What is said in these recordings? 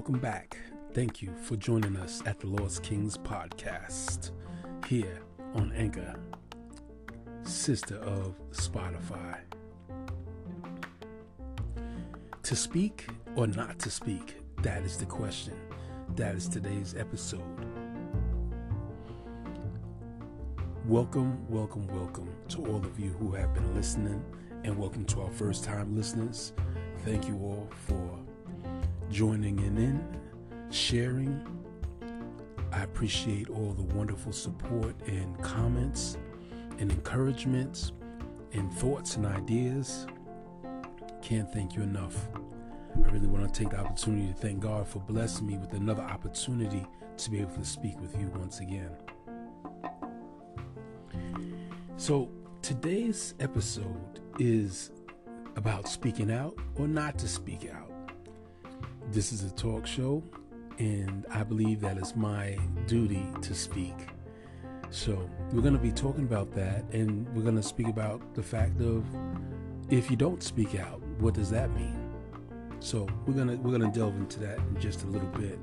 welcome back. Thank you for joining us at the Lost Kings podcast here on Anchor, sister of Spotify. To speak or not to speak, that is the question. That is today's episode. Welcome, welcome, welcome to all of you who have been listening, and welcome to our first time listeners. Thank you all for joining in, in sharing. I appreciate all the wonderful support and comments and encouragements and thoughts and ideas. Can't thank you enough. I really want to take the opportunity to thank God for blessing me with another opportunity to be able to speak with you once again. So, today's episode is about speaking out or not to speak out. This is a talk show, and I believe that it's my duty to speak. So, we're going to be talking about that, and we're going to speak about the fact of if you don't speak out, what does that mean? So, we're going to we're going to delve into that in just a little bit.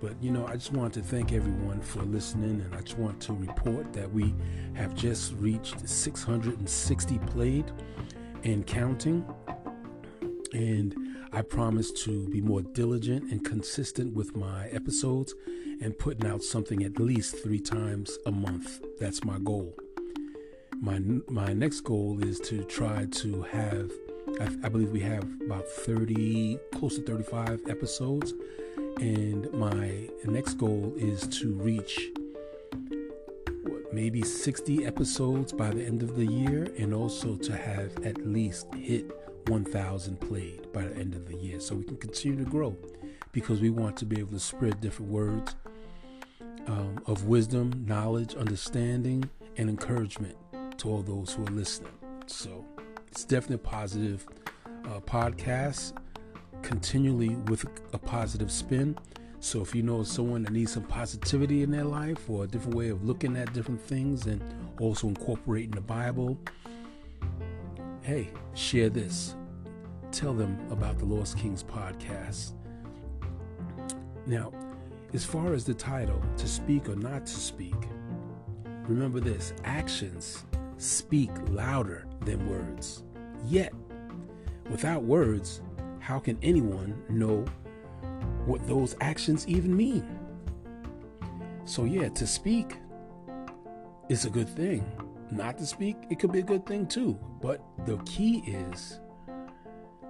But you know, I just want to thank everyone for listening, and I just want to report that we have just reached 660 played and counting. And I promise to be more diligent and consistent with my episodes and putting out something at least three times a month. That's my goal. My my next goal is to try to have. I, I believe we have about 30, close to 35 episodes, and my next goal is to reach maybe 60 episodes by the end of the year, and also to have at least hit 1,000 played by the end of the year so we can continue to grow because we want to be able to spread different words um, of wisdom, knowledge, understanding, and encouragement to all those who are listening. So it's definitely a positive uh, podcast, continually with a positive spin. So if you know someone that needs some positivity in their life or a different way of looking at different things and also incorporating the Bible, hey, share this. Tell them about the Lost Kings podcast. Now, as far as the title, to speak or not to speak, remember this actions speak louder than words. Yet, without words, how can anyone know what those actions even mean? So, yeah, to speak is a good thing not to speak, it could be a good thing too. But the key is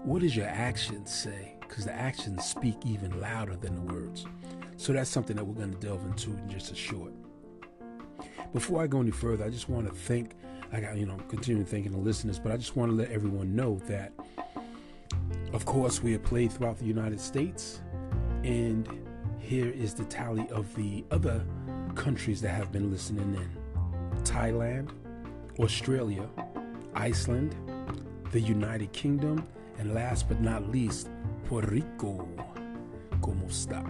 what does your actions say? Because the actions speak even louder than the words. So that's something that we're going to delve into in just a short. Before I go any further, I just want to thank, I got, you know, continue thanking the listeners, but I just want to let everyone know that, of course, we have played throughout the United States. And here is the tally of the other countries that have been listening in Thailand, Australia, Iceland, the United Kingdom, and last but not least, Puerto Rico. Como está?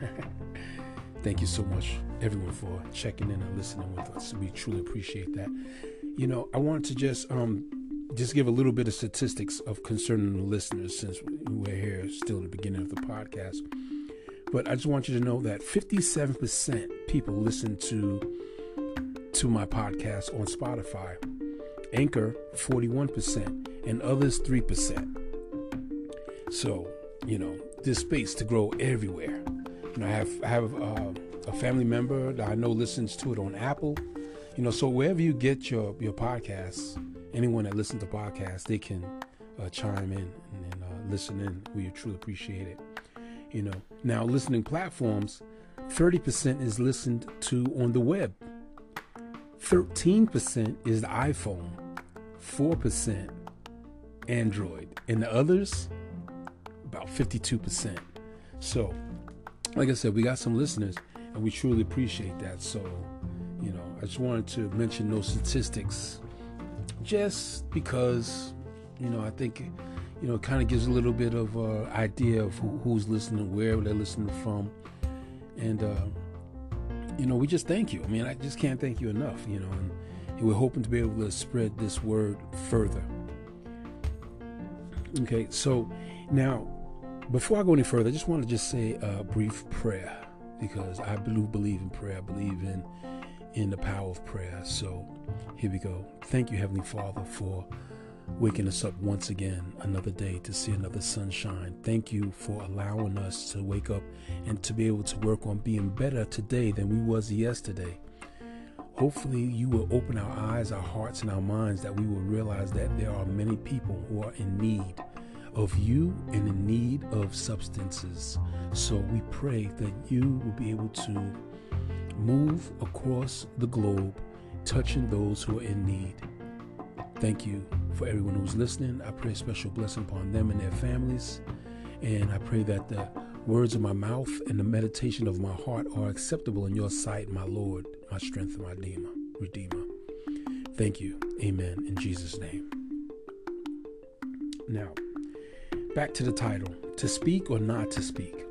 Thank you so much, everyone, for checking in and listening with us. We truly appreciate that. You know, I want to just um just give a little bit of statistics of concerning the listeners since we're here still in the beginning of the podcast. But I just want you to know that 57% people listen to to my podcast on Spotify, Anchor 41%, and others 3%. So, you know, this space to grow everywhere. You know, I have I have uh, a family member that I know listens to it on Apple. You know, so wherever you get your your podcasts, anyone that listens to podcasts, they can uh, chime in and, and uh, listen in. We truly appreciate it. You know, now listening platforms, 30% is listened to on the web. 13% is the iPhone, 4% Android, and the others about 52%. So, like I said, we got some listeners and we truly appreciate that. So, you know, I just wanted to mention those statistics just because, you know, I think, you know, it kind of gives a little bit of uh, idea of who, who's listening, where they're listening from. And, uh, you know, we just thank you. I mean, I just can't thank you enough, you know, and, and we're hoping to be able to spread this word further. Okay, so now before I go any further, I just want to just say a brief prayer because I do believe in prayer. I believe in in the power of prayer. So here we go. Thank you, Heavenly Father, for waking us up once again, another day to see another sunshine. Thank you for allowing us to wake up and to be able to work on being better today than we was yesterday. Hopefully, you will open our eyes, our hearts, and our minds that we will realize that there are many people who are in need of you and in need of substances. So we pray that you will be able to move across the globe, touching those who are in need. Thank you for everyone who's listening. I pray a special blessing upon them and their families. And I pray that the words of my mouth and the meditation of my heart are acceptable in your sight, my Lord, my strength, and my Redeemer. Redeemer. Thank you. Amen. In Jesus' name. Now, back to the title to speak or not to speak?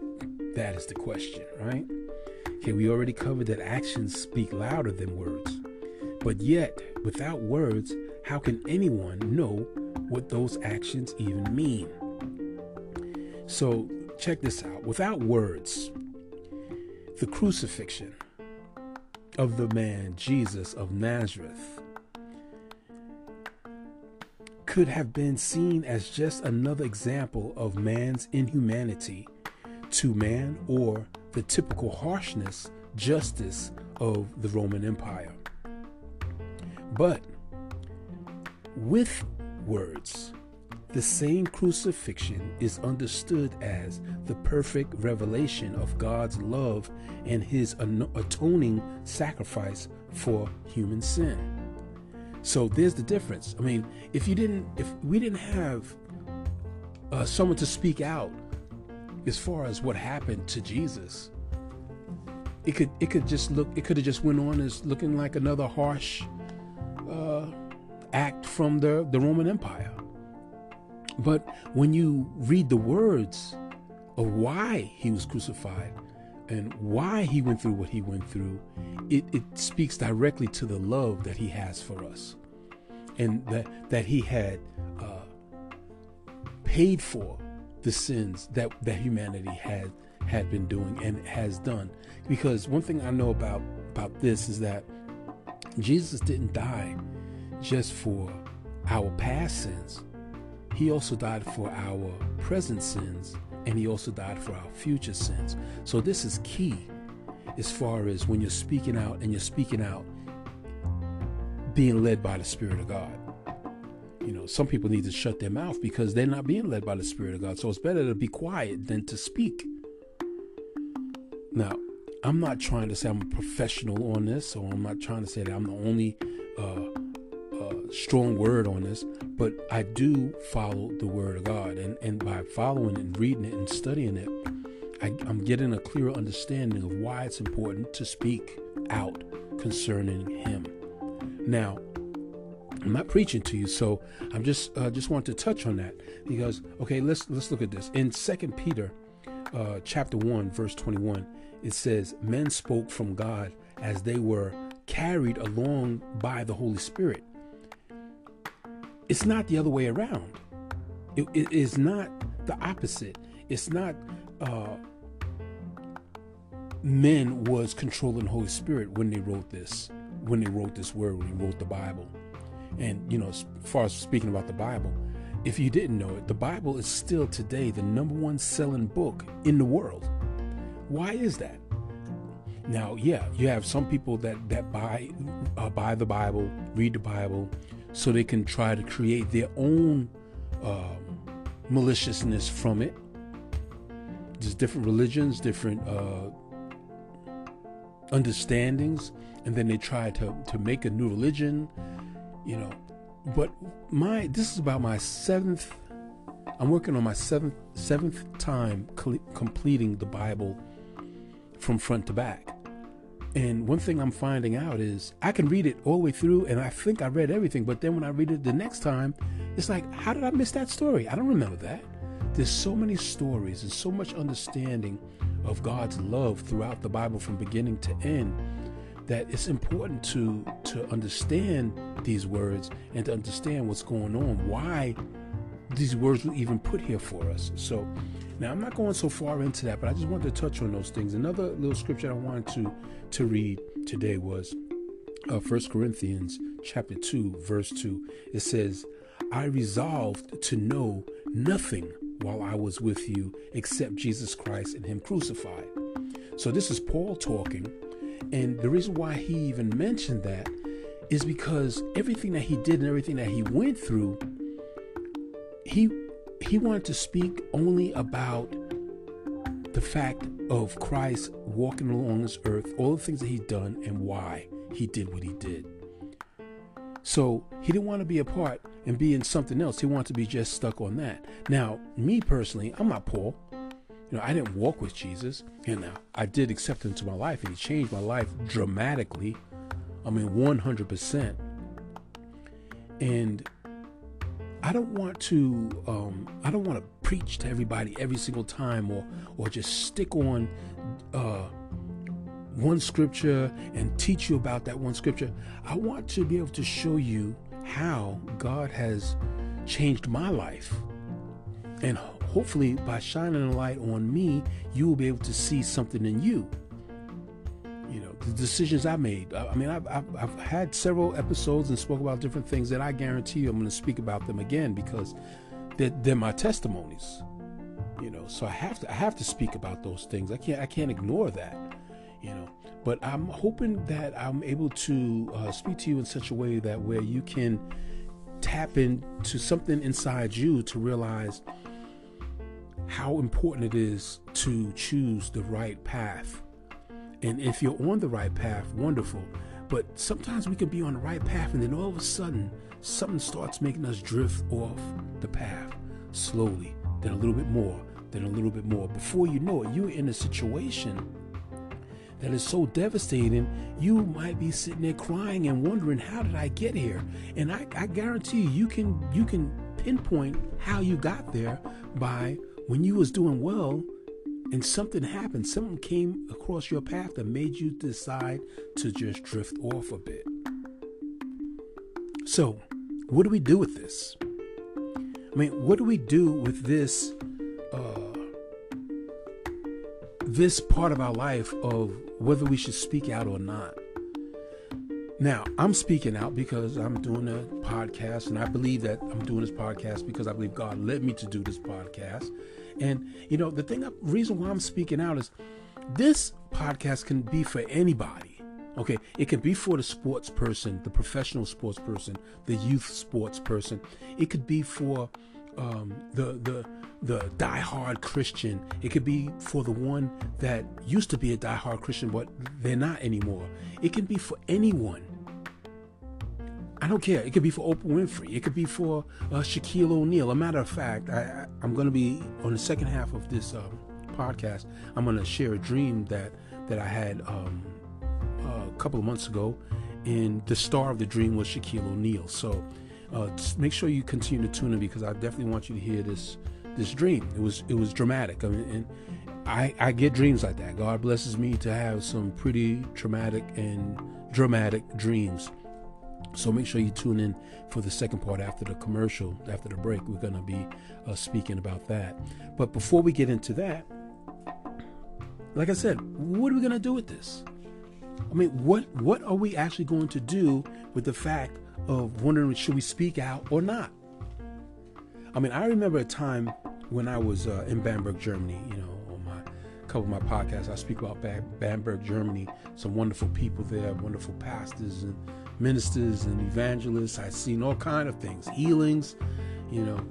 That is the question, right? Okay, we already covered that actions speak louder than words. But yet, without words, how can anyone know what those actions even mean? So, check this out. Without words, the crucifixion of the man Jesus of Nazareth could have been seen as just another example of man's inhumanity to man or the typical harshness, justice of the Roman Empire. But with words, the same crucifixion is understood as the perfect revelation of God's love and his atoning sacrifice for human sin. So there's the difference. I mean, if you didn't, if we didn't have uh, someone to speak out as far as what happened to Jesus, it could it could just look it could have just went on as looking like another harsh uh, act from the, the Roman Empire. But when you read the words of why he was crucified and why he went through what he went through, it, it speaks directly to the love that he has for us and that, that he had uh, paid for the sins that, that humanity had had been doing and has done. Because one thing I know about about this is that Jesus didn't die just for our past sins. He also died for our present sins and he also died for our future sins. So this is key as far as when you're speaking out and you're speaking out being led by the Spirit of God. You know, some people need to shut their mouth because they're not being led by the Spirit of God. So it's better to be quiet than to speak. Now, I'm not trying to say I'm a professional on this, or I'm not trying to say that I'm the only uh, strong word on this, but I do follow the word of God. And, and by following and reading it and studying it, I, I'm getting a clearer understanding of why it's important to speak out concerning Him. Now, I'm not preaching to you, so I'm just uh, just want to touch on that because okay, let's let's look at this in Second Peter, uh, chapter one, verse 21. It says, "Men spoke from God as they were carried along by the Holy Spirit." It's not the other way around. it, it is not the opposite. It's not uh, men was controlling the Holy Spirit when they wrote this, when they wrote this word, when they wrote the Bible. And you know, as far as speaking about the Bible, if you didn't know it, the Bible is still today the number one selling book in the world. Why is that? Now, yeah, you have some people that that buy uh, buy the Bible, read the Bible, so they can try to create their own uh, maliciousness from it. There's different religions, different uh, understandings, and then they try to, to make a new religion, you know. But my this is about my seventh. I'm working on my seventh seventh time completing the Bible from front to back. And one thing I'm finding out is I can read it all the way through and I think I read everything, but then when I read it the next time, it's like, how did I miss that story? I don't remember that. There's so many stories and so much understanding of God's love throughout the Bible from beginning to end that it's important to to understand these words and to understand what's going on, why these words were even put here for us. So Now, I'm not going so far into that, but I just wanted to touch on those things. Another little scripture I wanted to to read today was uh, 1 Corinthians chapter 2, verse 2. It says, I resolved to know nothing while I was with you except Jesus Christ and Him crucified. So, this is Paul talking. And the reason why he even mentioned that is because everything that he did and everything that he went through, he he wanted to speak only about the fact of Christ walking along this earth, all the things that he's done and why he did what he did. So he didn't want to be a part and be in something else. He wanted to be just stuck on that. Now, me personally, I'm not Paul. You know, I didn't walk with Jesus, and now I did accept him into my life, and he changed my life dramatically. I mean, 100%. And I don't want to, um, I don't want to preach to everybody every single time, or or just stick on uh, one scripture and teach you about that one scripture. I want to be able to show you how God has changed my life. And hopefully, by shining a light on me, you will be able to see something in you. You know, the decisions I made. I mean, I've, I've, I've had several episodes and spoke about different things that I guarantee you I'm going to speak about them again because they're, they're my testimonies. You know, so I have to I have to speak about those things. I can't I can't ignore that you know. But I'm hoping that I'm able to uh, speak to you in such a way that where you can tap into something inside you to realize how important it is to choose the right path. And if you're on the right path, wonderful. But sometimes we can be on the right path and then all of a sudden something starts making us drift off the path slowly, then a little bit more, then a little bit more. Before you know it, you're in a situation that is so devastating, you might be sitting there crying and wondering, how did I get here? And I, I guarantee you, you can you can pinpoint how you got there by when you was doing well and something happened, something came across your path that made you decide to just drift off a bit. So, what do we do with this? I mean, what do we do with this uh, this part of our life of whether we should speak out or not. Now, I'm speaking out because I'm doing a podcast, and I believe that I'm doing this podcast because I believe God led me to do this podcast. And you know, the thing, reason why I'm speaking out is this podcast can be for anybody. Okay, it can be for the sports person, the professional sports person, the youth sports person. It could be for um, the the the diehard Christian. It could be for the one that used to be a diehard Christian, but they're not anymore. It can be for anyone. I don't care. It could be for Oprah Winfrey. It could be for uh, Shaquille O'Neal. A matter of fact, I, am going to be on the second half of this um, podcast. I'm going to share a dream that that I had um, uh, a couple of months ago, and the star of the dream was Shaquille O'Neal. So uh, make sure you continue to tune in because I definitely want you to hear this this dream. It was it was dramatic. I mean, and I I get dreams like that. God blesses me to have some pretty traumatic and dramatic dreams. So make sure you tune in for the second part after the commercial, after the break. We're going to be uh, speaking about that. But before we get into that, like I said, what are we going to do with this? I mean, what what are we actually going to do with the fact of wondering should we speak out or not? I mean, I remember a time when I was uh, in Bamberg, Germany. You know, on my couple of my podcasts, I speak about Bamberg, Germany. Some wonderful people there, wonderful pastors and ministers and evangelists. I've seen all kind of things, healings. You know,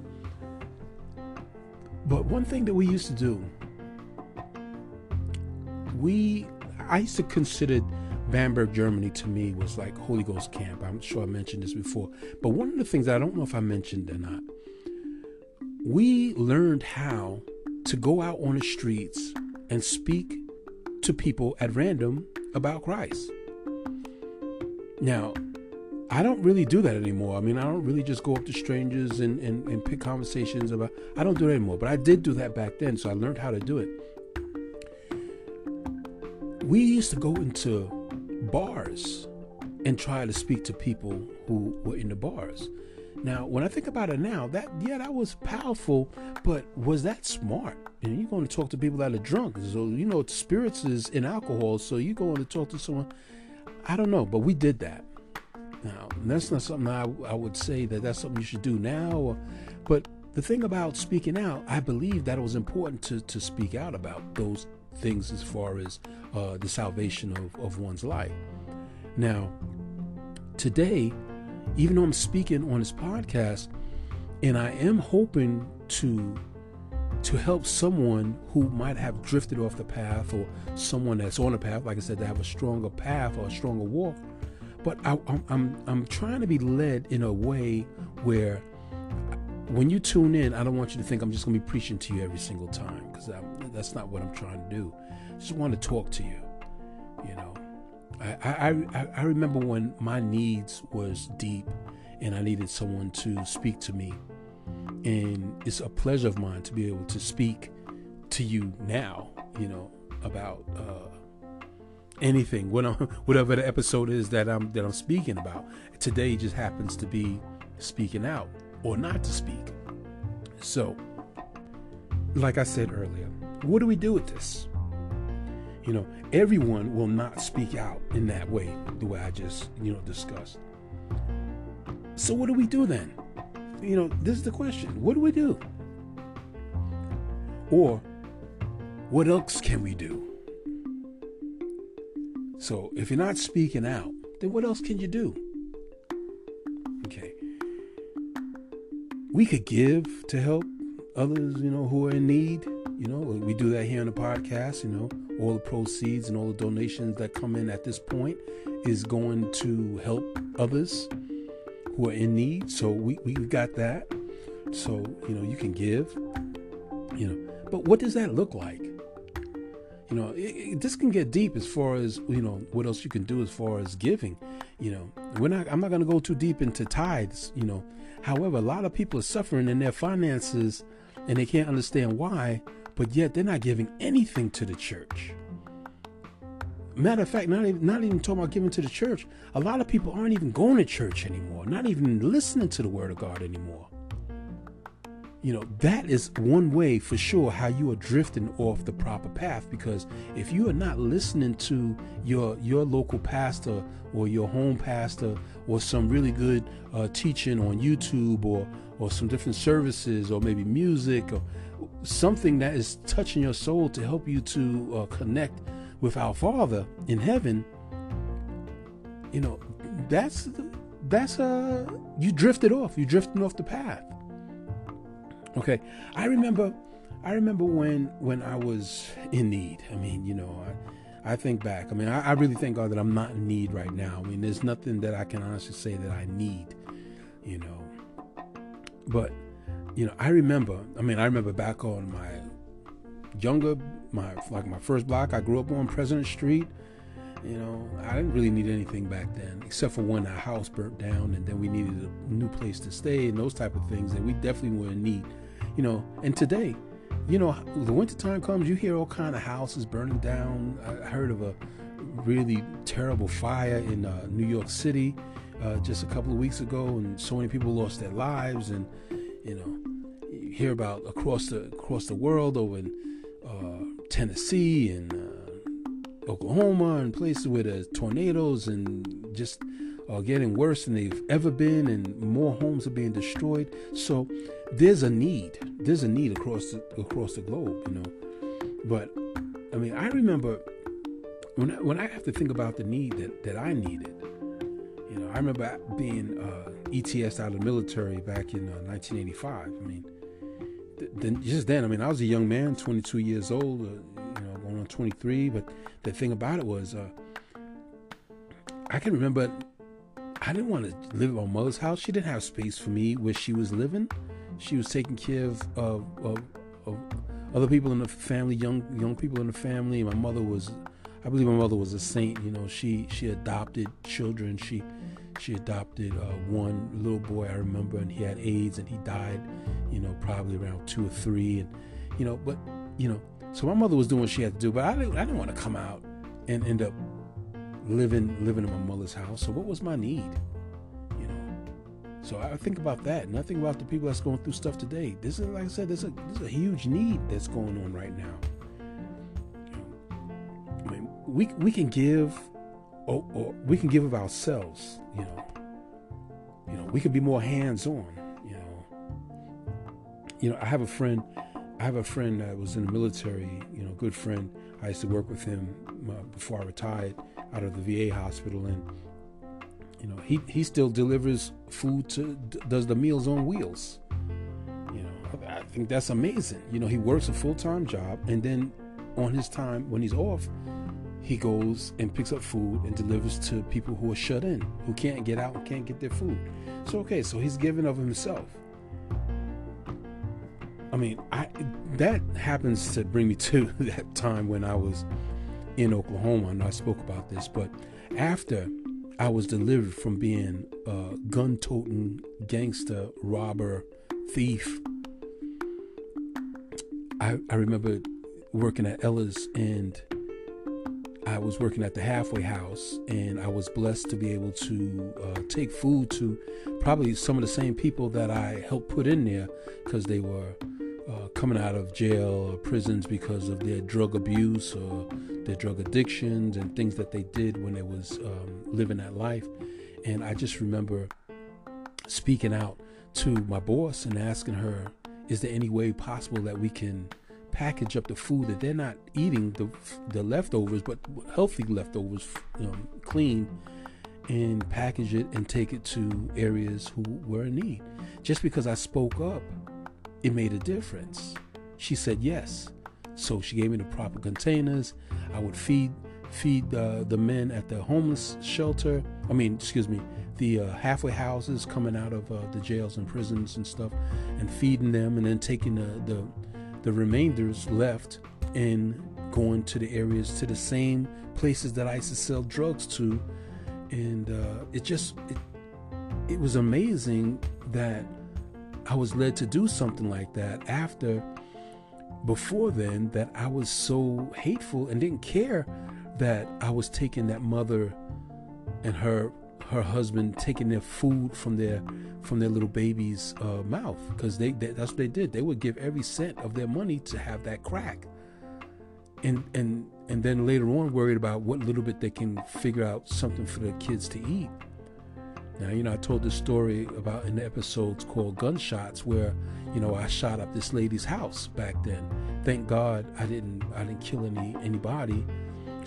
but one thing that we used to do, we I used to consider Bamberg, Germany to me was like Holy Ghost camp. I'm sure I mentioned this before. But one of the things I don't know if I mentioned or not we learned how to go out on the streets and speak to people at random about Christ. Now, I don't really do that anymore. I mean, I don't really just go up to strangers and, and, and pick conversations about I don't do it anymore. But I did do that back then, so I learned how to do it. We used to go into bars and try to speak to people who were in the bars. Now, when I think about it now, that yeah, that was powerful, but was that smart? You you're going to talk to people that are drunk. So you know, spirits is in alcohol. So you're going to talk to someone. I don't know, but we did that. Now that's not something I, I would say that that's something you should do now. Or, but the thing about speaking out, I believe that it was important to to speak out about those things as far as uh, the salvation of, of one's life. Now, today, even though I'm speaking on this podcast, and I am hoping to to help someone who might have drifted off the path or someone that's on the path, like I said, to have a stronger path or a stronger walk. But I, am I'm, I'm trying to be led in a way where when you tune in, I don't want you to think I'm just going to be preaching to you every single time because that's not what I'm trying to do. I just want to talk to you. You know, I, I, I remember when my needs was deep and I needed someone to speak to me. And it's a pleasure of mine to be able to speak to you now, you know, about uh, anything, whatever the episode is that I'm that I'm speaking about. Today just happens to be speaking out or not to speak. So, like I said earlier, what do we do with this? You know, everyone will not speak out in that way, the way I just, you know, discussed. So, what do we do then? You know, this is the question. What do we do? Or, what else can we do? So, if you're not speaking out, then what else can you do? Okay. We could give to help others, you know, who are in need. You know, we do that here on the podcast, you know all the proceeds and all the donations that come in at this point is going to help others who are in need. So we, we got that. So, you know, you can give, you know, but what does that look like? You know, it, it, this can get deep as far as, you know, what else you can do as far as giving. You know, we're not, I'm not going to go too deep into tithes, you know. However, a lot of people are suffering in their finances and they can't understand why but yet they're not giving anything to the church. Matter of fact, not even, not even talking about giving to the church. A lot of people aren't even going to church anymore, not even listening to the word of God anymore. You know, that is one way for sure how you are drifting off the proper path because if you are not listening to your your local pastor or your home pastor or some really good uh, teaching on YouTube or or some different services or maybe music or something that is touching your soul to help you to uh, connect with our Father in heaven, you know, that's that's uh you drifted off. You're drifting off the path. Okay, I remember, I remember when when I was in need. I mean, you know, I, I think back. I mean, I, I really thank God that I'm not in need right now. I mean, there's nothing that I can honestly say that I need. You know, but you know, I remember. I mean, I remember back on my younger, my like my first block. I grew up on President Street. You know, I didn't really need anything back then, except for when our house burnt down, and then we needed a new place to stay and those type of things. And we definitely were in need. You know, and today, you know, the wintertime comes, you hear all kind of houses burning down. I heard of a really terrible fire in uh, New York City uh, just a couple of weeks ago, and so many people lost their lives. And you know, you hear about across the across the world over in uh, Tennessee and uh, Oklahoma and places where there's tornadoes and just are getting worse than they've ever been, and more homes are being destroyed. So there's a need. There's a need across the, across the globe, you know. But I mean, I remember when I, when I have to think about the need that, that I needed. You know, I remember being uh, ETS out of the military back in uh, 1985. I mean, then just then, I mean, I was a young man, 22 years old, uh, you know, going on 23. But the thing about it was, uh, I can remember I didn't want to live at my mother's house. She didn't have space for me where she was living. She was taking care of, of, of, of other people in the family, young young people in the family. My mother was, I believe my mother was a saint. You know, she she adopted children. She she adopted uh, one little boy I remember, and he had AIDS, and he died, you know, probably around two or three, and you know, but you know, so my mother was doing what she had to do, but I didn't, I didn't want to come out and end up living living in my mother's house. So what was my need, you know? So I think about that, and I think about the people that's going through stuff today. This is, like I said, there's a, a huge need that's going on right now. We we can give, or, or we can give of ourselves. You know, you know, we can be more hands on. You know, you know, I have a friend. I have a friend that was in the military. You know, good friend. I used to work with him uh, before I retired out of the VA hospital, and you know, he he still delivers food to does the meals on wheels. You know, I think that's amazing. You know, he works a full time job, and then on his time when he's off, he goes and picks up food and delivers to people who are shut in, who can't get out can't get their food. So okay, so he's giving of himself. I mean, I that happens to bring me to that time when I was in Oklahoma, and I spoke about this, but after I was delivered from being a gun toting gangster, robber, thief. I, I remember working at Ella's and I was working at the halfway house, and I was blessed to be able to uh, take food to probably some of the same people that I helped put in there because they were uh, coming out of jail or prisons because of their drug abuse or their drug addictions and things that they did when they was um, living that life. And I just remember speaking out to my boss and asking her, "Is there any way possible that we can?" Package up the food that they're not eating the the leftovers, but healthy leftovers, um, clean, and package it and take it to areas who were in need. Just because I spoke up it made a difference. She said yes. So she gave me the proper containers. I would feed feed uh, the men at the homeless shelter. I mean, excuse me, the uh, halfway houses coming out of uh, the jails and prisons and stuff, and feeding them, and then taking the the, the remainders left and going to the areas to the same places that I used to sell drugs to, and uh, it just it, it was amazing that I was led to do something like that after before then that I was so hateful and didn't care that I was taking that mother and her her husband taking their food from their from their little baby's uh, mouth because they, they that's what they did they would give every cent of their money to have that crack and and and then later on worried about what little bit they can figure out something for their kids to eat now, you know, I told this story about in the episodes called Gunshots, where, you know, I shot up this lady's house back then. Thank God I didn't I didn't kill any anybody.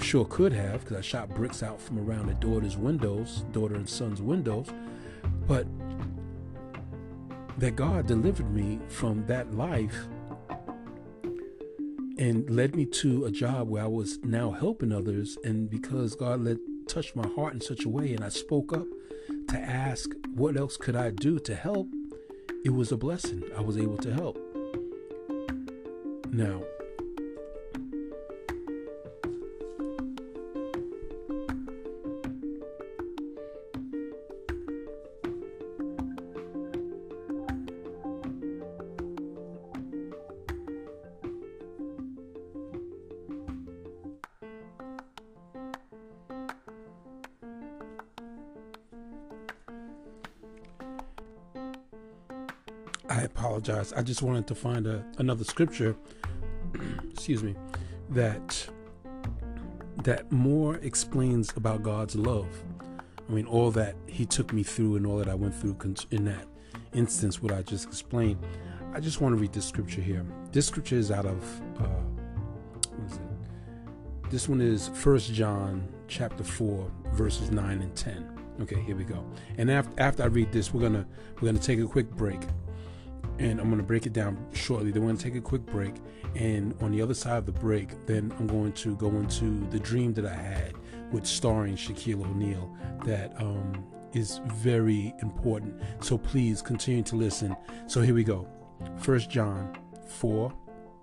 Sure could have, because I shot bricks out from around the daughter's windows, daughter and son's windows. But that God delivered me from that life and led me to a job where I was now helping others. And because God let touched my heart in such a way and I spoke up to ask what else could I do to help, it was a blessing. I was able to help. Now, I just wanted to find a, another scripture, excuse me, that that more explains about God's love. I mean, all that He took me through and all that I went through in that instance, what I just explained. I just want to read this scripture here. This scripture is out of uh, what is it? This one is First John chapter four, verses nine and ten. Okay, here we go. And after after I read this, we're gonna we're gonna take a quick break and I'm going to break it down shortly. Then we're going to take a quick break, and on the other side of the break, then I'm going to go into the dream that I had with starring Shaquille O'Neal that um, is very important. So please continue to listen. So here we go. First John 4,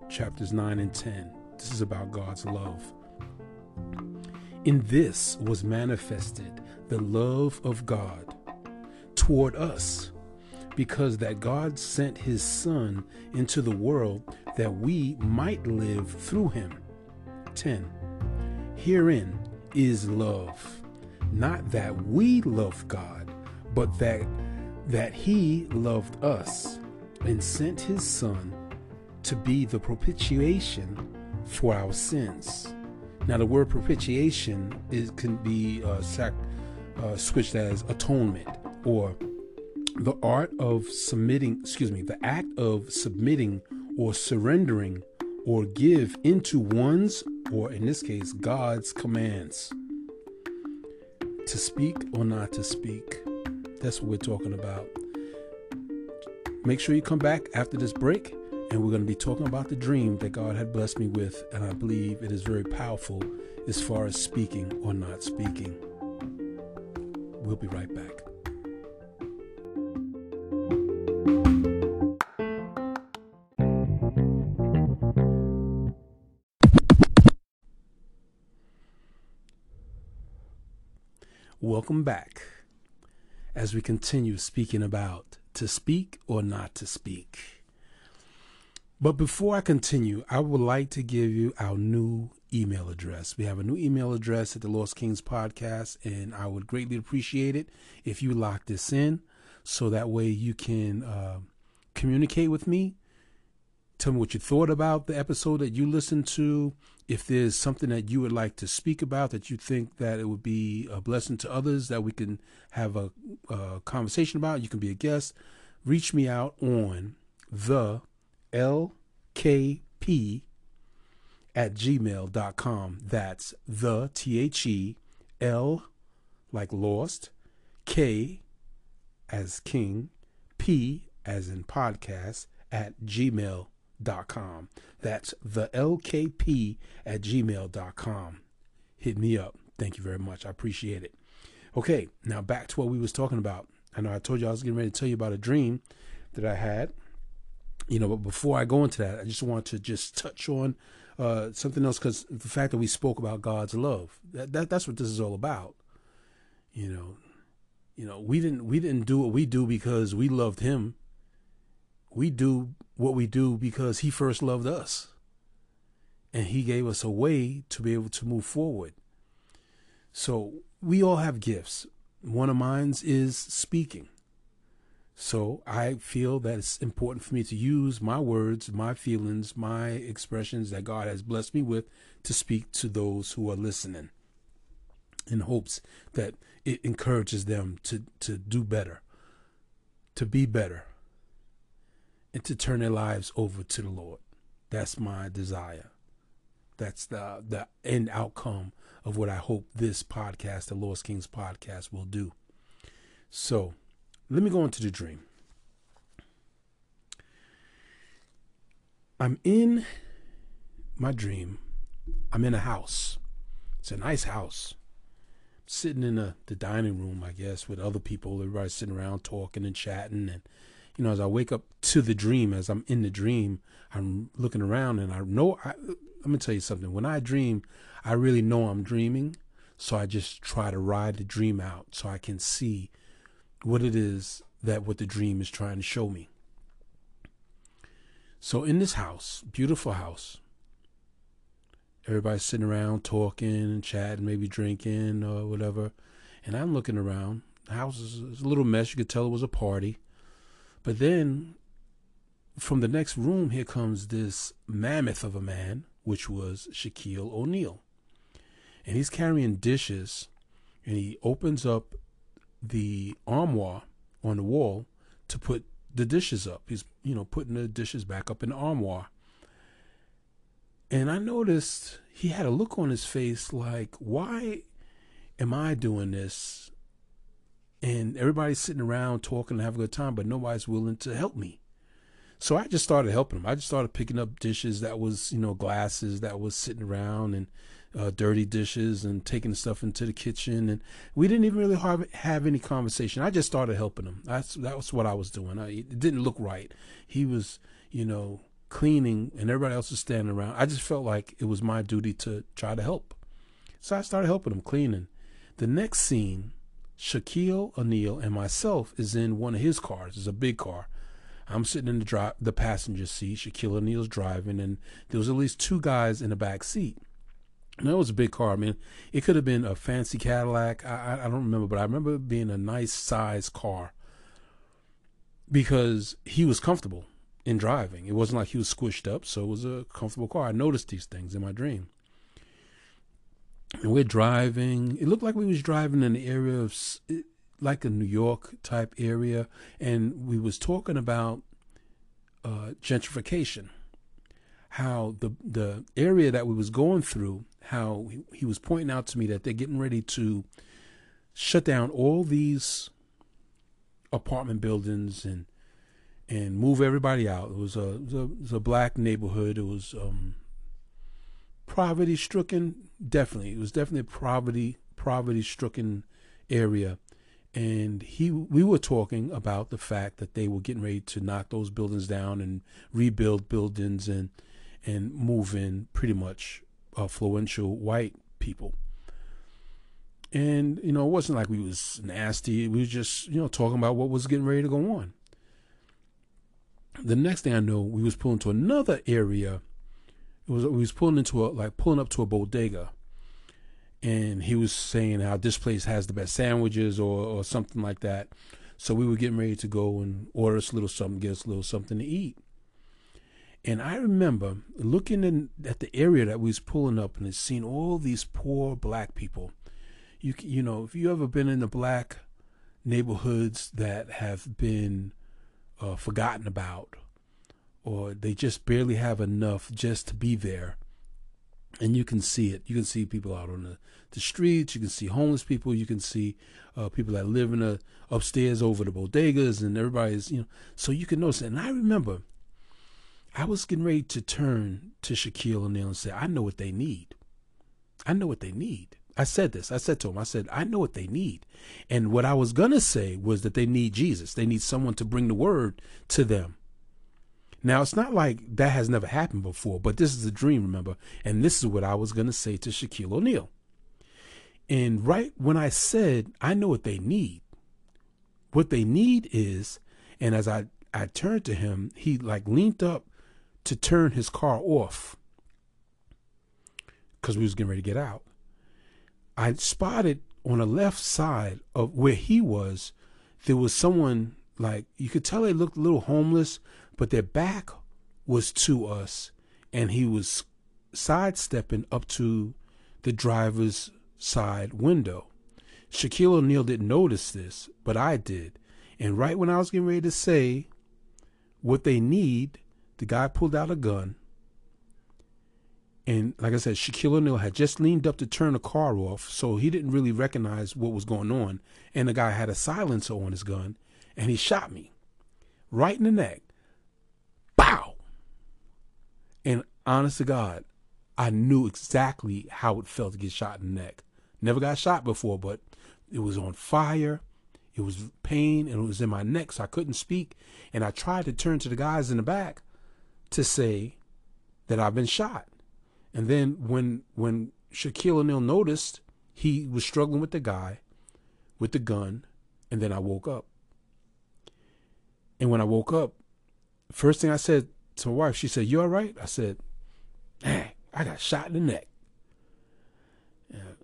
chapters 9 and 10. This is about God's love. In this was manifested the love of God toward us because that God sent his Son into the world that we might live through him. 10. Herein is love, not that we love God, but that that he loved us and sent his Son to be the propitiation for our sins. Now, the word propitiation is can be uh, sac, uh, switched as atonement or the art of submitting. Excuse me, the act of submitting or surrendering or give into one's or in this case God's commands. To speak or not to speak. That's what we're talking about. Make sure you come back after this break and we're going to be talking about the dream that God had blessed me with, and I believe it is very powerful as far as speaking or not speaking. We'll be right back. Welcome back as we continue speaking about to speak or not to speak. But before I continue, I would like to give you our new email address. We have a new email address at the Lost Kings podcast, and I would greatly appreciate it if you lock this in so that way you can uh, communicate with me. Tell me what you thought about the episode that you listened to. If there's something that you would like to speak about that you think that it would be a blessing to others that we can have a, a conversation about, you can be a guest. Reach me out on the lkp at gmail.com. That's the T H E L like lost, K as king, P as in podcast at gmail.com. That's the LKP at gmail.com. Hit me up. Thank you very much. I appreciate it. Okay, now back to what we was talking about. I know I told you I was getting ready to tell you about a dream that I had you know, but before I go into that, I just want to just touch on uh, something else because the fact that we spoke about God's love, that, that that's what this is all about. You know, you know, we didn't we didn't do what we do because we loved Him. We do what we do because He first loved us, and He gave us a way to be able to move forward. So we all have gifts. One of mine is speaking. So I feel that it's important for me to use my words, my feelings, my expressions that God has blessed me with to speak to those who are listening in hopes that it encourages them to, to do better, to be better, and to turn their lives over to the Lord. That's my desire. That's the the end outcome of what I hope this podcast, the Lost Kings podcast, will do. So let me go into the dream. I'm in my dream. I'm in a house. It's a nice house. I'm sitting in the, the dining room, I guess, with other people. Everybody's sitting around talking and chatting. And, you know, as I wake up to the dream, as I'm in the dream, I'm looking around and I know, I, let me tell you something. When I dream, I really know I'm dreaming. So I just try to ride the dream out so I can see what it is that what the dream is trying to show me. So in this house, beautiful house, everybody's sitting around talking and chatting, maybe drinking or whatever. And I'm looking around. The house is a little mess. You could tell it was a party. But then from the next room, here comes this mammoth of a man, which was Shaquille O'Neal. And he's carrying dishes and he opens up the armoire on the wall to put the dishes up. He's, you know, putting the dishes back up in the armoire. And I noticed he had a look on his face like, why am I doing this? And everybody's sitting around talking and having a good time, but nobody's willing to help me. So I just started helping them. I just started picking up dishes that was, you know, glasses that was sitting around and uh, dirty dishes and taking stuff into the kitchen. And we didn't even really have, have any conversation. I just started helping them. That's that was what I was doing. I, it didn't look right. He was, you know, cleaning, and everybody else was standing around. I just felt like it was my duty to try to help. So I started helping him cleaning. The next scene, Shaquille O'Neal and myself is in one of his cars. It's a big car. I'm sitting in the dri- the passenger seat. Shaquille O'Neal's driving, and there was at least two guys in the back seat. And that was a big car. I mean, it could have been a fancy Cadillac. I, I don't remember, but I remember it being a nice size car. because he was comfortable in driving. It wasn't like he was squished up, so it was a comfortable car. I noticed these things in my dream. And we're driving. It looked like we was driving in the area of like a New York type area, and we was talking about uh, gentrification. How the the area that we was going through, how he, he was pointing out to me that they're getting ready to shut down all these apartment buildings and and move everybody out. It was a it was a, it was a black neighborhood. It was um, poverty stricken. Definitely, it was definitely a poverty poverty stricken area. And he, we were talking about the fact that they were getting ready to knock those buildings down and rebuild buildings and and move in pretty much uh, affluential white people. And you know, it wasn't like we was nasty. We was just you know talking about what was getting ready to go on. The next thing I know, we was pulling to another area. It was we was pulling into a like pulling up to a bodega, and he was saying how this place has the best sandwiches or or something like that. So we were getting ready to go and order us a little something, get us a little something to eat. And I remember looking in, at the area that we was pulling up and seeing all these poor black people you you know if you ever been in the black neighborhoods that have been uh, forgotten about or they just barely have enough just to be there and you can see it you can see people out on the, the streets you can see homeless people you can see uh, people that live in the upstairs over the bodegas and everybody's you know so you can notice it and i remember i was getting ready to turn to shaquille o'neal and say i know what they need i know what they need I said this. I said to him, I said, I know what they need. And what I was going to say was that they need Jesus. They need someone to bring the word to them. Now, it's not like that has never happened before, but this is a dream, remember? And this is what I was going to say to Shaquille O'Neal. And right when I said, I know what they need, what they need is, and as I, I turned to him, he like leaned up to turn his car off because we was getting ready to get out. I spotted on the left side of where he was, there was someone like you could tell they looked a little homeless, but their back was to us, and he was sidestepping up to the driver's side window. Shaquille O'Neal didn't notice this, but I did. And right when I was getting ready to say what they need, the guy pulled out a gun and like I said, Shaquille O'Neal had just leaned up to turn the car off, so he didn't really recognize what was going on. And the guy had a silencer on his gun, and he shot me right in the neck. Bow! And honest to God, I knew exactly how it felt to get shot in the neck. Never got shot before, but it was on fire. It was pain, and it was in my neck, so I couldn't speak. And I tried to turn to the guys in the back to say that I've been shot and then when when Shaquille O'Neal noticed, he was struggling with the guy with the gun, and then I woke up. And when I woke up, first thing I said to my wife, she said, "You all right?" I said, "Hey, I got shot in the neck."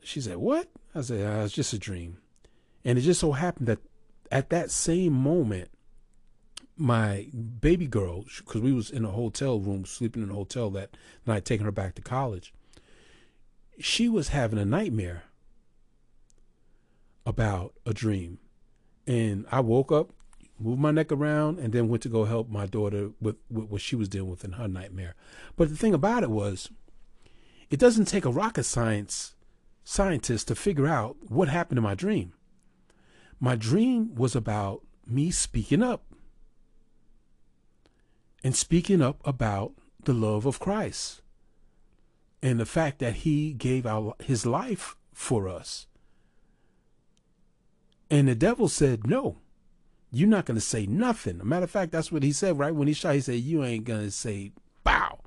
she said, "What?" I said, oh, "It's just a dream." And it just so happened that at that same moment, my baby girl, because we was in a hotel room, sleeping in a hotel that night, taking her back to college. She was having a nightmare about a dream, and I woke up, moved my neck around, and then went to go help my daughter with, with what she was dealing with in her nightmare. But the thing about it was, it doesn't take a rocket science scientist to figure out what happened in my dream. My dream was about me speaking up and speaking up about the love of Christ and the fact that he gave our, his life for us. And the devil said, No, you're not going to say nothing. A matter of fact, that's what he said, right? When he shot, he said, You ain't to say bow.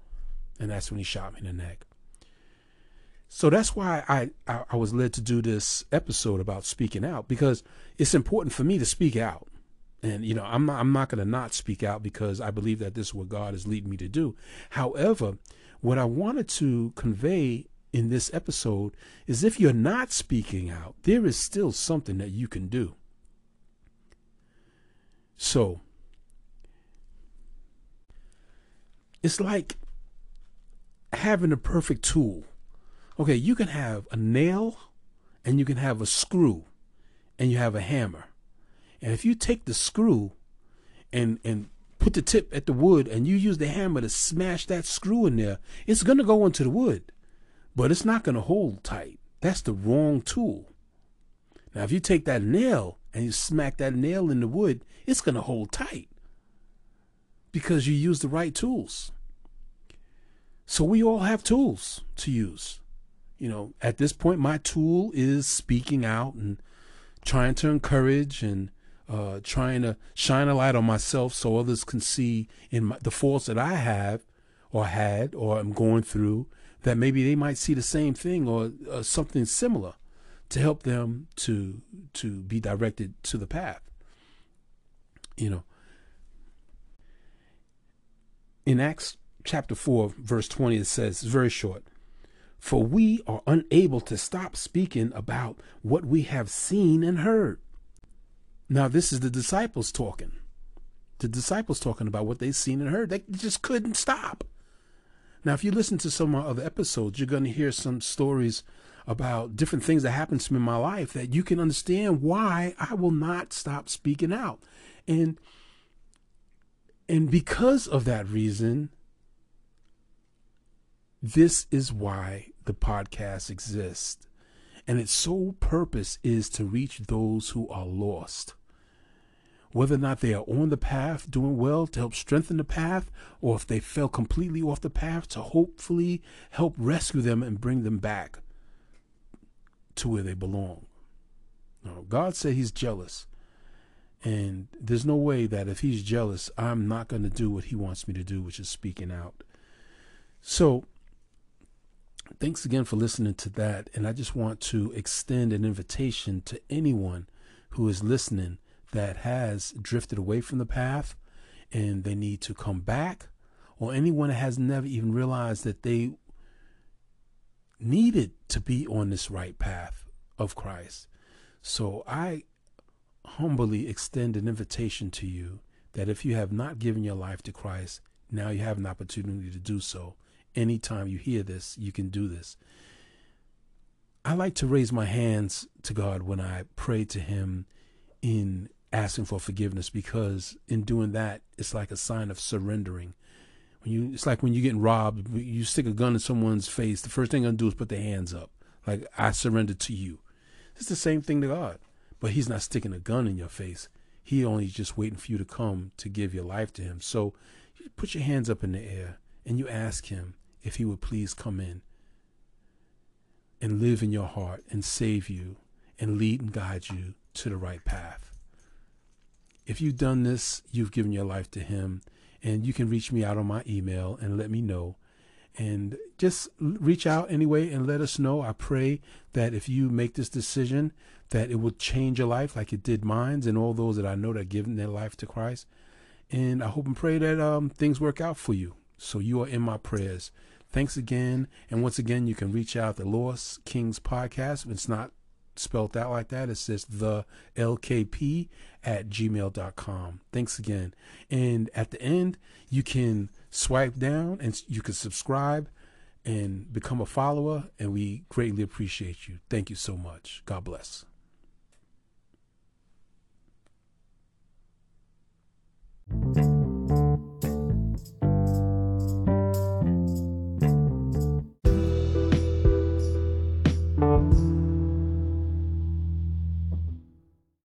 And that's when he shot me in the neck. So that's why I, I, I was led to do this episode about speaking out because it's important for me to speak out. And you know, I'm not I'm not going to not speak out because I believe that this is what God is leading me to do. However, what I wanted to convey in this episode is if you're not speaking out, there is still something that you can do. So it's like having a perfect tool. Okay, you can have a nail and you can have a screw and you have a hammer. And if you take the screw and and put the tip at the wood and you use the hammer to smash that screw in there, it's going to go into the wood, but it's not going to hold tight. That's the wrong tool. Now, if you take that nail and you smack that nail in the wood, it's going to hold tight because you use the right tools. So we all have tools to use. You know, at this point, my tool is speaking out and trying to encourage and uh, trying to shine a light on myself so others can see in my, the faults that I have or had or am going through that maybe they might see the same thing or uh, something similar to help them to to be directed to the path. You know, in Acts chapter 4 verse 20 it says very short for we are unable to stop speaking about what we have seen and heard. Now this is the disciples talking. The disciples talking about what they've seen and heard. They just couldn't stop. Now if you listen to some of my other episodes you're going to hear some stories about different things that happened to me in my life that you can understand why I will not stop speaking out. And and because of that reason, this is why the podcast exists. And its sole purpose is to reach those who are lost. Whether or not they are on the path, doing well to help strengthen the path, or if they fell completely off the path, to hopefully help rescue them and bring them back to where they belong. No, God said He's jealous. And there's no way that if He's jealous, I'm not going to do what He wants me to do, which is speaking out. So, thanks again for listening to that. And I just want to extend an invitation to anyone who is listening that has drifted away from the path and they need to come back, or anyone that has never even realized that they needed to be on this right path of Christ. So I humbly extend an invitation to you that if you have not given your life to Christ, now you have an opportunity to do so. Anytime you hear this, you can do this. I like to raise my hands to God when I pray to Him in asking for forgiveness because in doing that, it's like a sign of surrendering when you it's like when you're getting robbed, you stick a gun in someone's face, the first thing I'm gonna do is put their hands up. Like I surrender to you. It's the same thing to God. But he's not sticking a gun in your face. He only just waiting for you to come to give your life to him. So you put your hands up in the air and you ask him if he would please come in and live in your heart and save you and lead and guide you to the right path. If you've done this, you've given your life to him and you can reach me out on my email and let me know. And just reach out anyway and let us know. I pray that if you make this decision, that it will change your life like it did mine and all those that I know that have given their life to Christ. And I hope and pray that um, things work out for you. So you are in my prayers. Thanks again. And once again, you can reach out the Lost Kings podcast. If It's not spelled out like that. It's just the LKP at gmail.com. Thanks again. And at the end, you can swipe down and you can subscribe and become a follower. And we greatly appreciate you. Thank you so much. God bless.